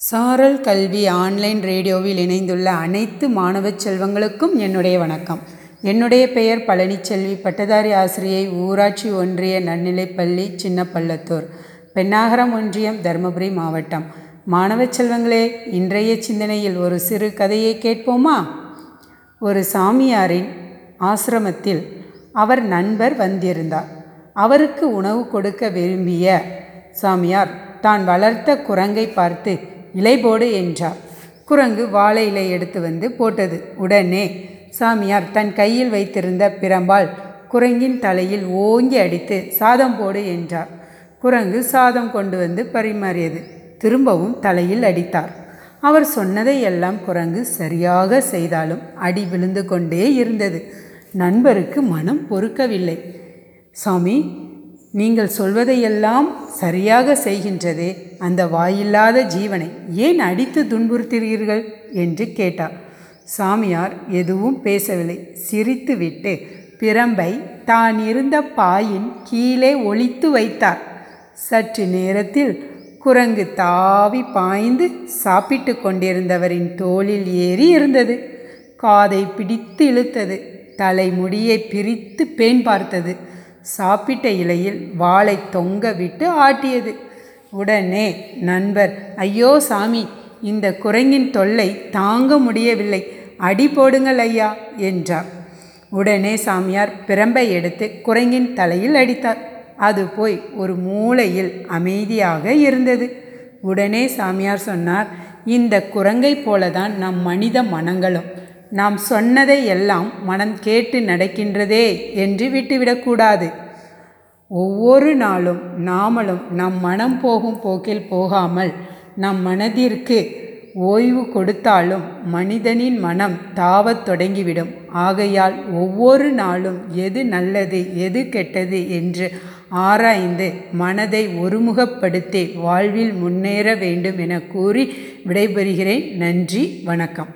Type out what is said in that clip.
சாரல் கல்வி ஆன்லைன் ரேடியோவில் இணைந்துள்ள அனைத்து மாணவ செல்வங்களுக்கும் என்னுடைய வணக்கம். என்னுடைய பெயர் பழனிச்செல்வி. பட்டதாரி ஆசிரியை ஊராட்சி ஒன்றிய நன்னிலைப்பள்ளி சின்னப்பள்ளத்தூர். பெண்ணாகரம் ஒன்றியம் தருமபுரி மாவட்டம். மாணவ செல்வங்களே இன்றைய சிந்தனையில் ஒரு சிறு கதையை கேட்போமா? ஒரு சாமியாரின் ஆசிரமத்தில் அவர் நண்பர் வந்திருந்தார். அவருக்கு உணவு கொடுக்க விரும்பிய சாமியார் தான் வளர்த்த குரங்கை பார்த்து இலை போடு என்றார். குரங்கு வாழை இலை எடுத்து வந்து போட்டது. உடனே சாமியார் தன் கையில் வைத்திருந்த பிரம்பால் குரங்கின் தலையில் ஓங்கி அடித்து சாதம் போடு என்றார். குரங்கு சாதம் கொண்டு வந்து பரிமாறியது. திரும்பவும் தலையில் அடித்தார். அவர் சொன்னதை எல்லாம் குரங்கு சரியாக செய்தாலும் அடி விழுந்து கொண்டே இருந்தது. நண்பருக்கு மனம் பொறுக்கவில்லை. சாமி நீங்கள் சொல்வதையெல்லாம் சரியாக செய்கின்றதே அந்த வாயில்லாத ஜீவனை ஏன் அடித்து துன்புறுத்துகிறீர்கள்? என்று கேட்டார். சாமியார் எதுவும் பேசவில்லை. சிரித்துவிட்டு பிரம்பை தான் இருந்த பாயின் கீழே ஒளித்து வைத்தார். சற்று நேரத்தில் குரங்கு தாவி பாய்ந்து சாப்பிட்டு கொண்டிருந்தவரின் தோளில் ஏறி இருந்தது. காதை பிடித்து இழுத்தது. தலைமுடியை பிரித்து பேன் பார்த்தது. சாப்பிட்ட இலையில் வாளை தொங்க விட்டு ஆட்டியது. உடனே நண்பர் ஐயோ சாமி இந்த குரங்கின் தொல்லை தாங்க முடியவில்லை. அடி போடுங்கள் ஐயா என்றார். உடனே சாமியார் பிரம்பை எடுத்து குரங்கின் தலையில் அடித்தார். அது போய் ஒரு மூலையில் அமைதியாக இருந்தது. உடனே சாமியார் சொன்னார் இந்த குரங்கை போலதான் நம் மனித மனங்களும் நாம் சொன்னதை எல்லாம் மனம் கேட்டு நடக்கின்றதே என்று விட்டுவிடக்கூடாது ஒவ்வொரு நாளும் நாமளும் நம் மனம் போகும் போக்கில் போகாமல் நம் மனதிற்கு ஓய்வு கொடுத்தாலும் மனிதனின் மனம் தாவத் தொடங்கிவிடும். ஆகையால் ஒவ்வொரு நாளும் எது நல்லது எது கெட்டது என்று ஆராய்ந்து மனதை ஒருமுகப்படுத்தி வாழ்வில் முன்னேற வேண்டும் என கூறி விடைபெறுகிறேன். நன்றி வணக்கம்.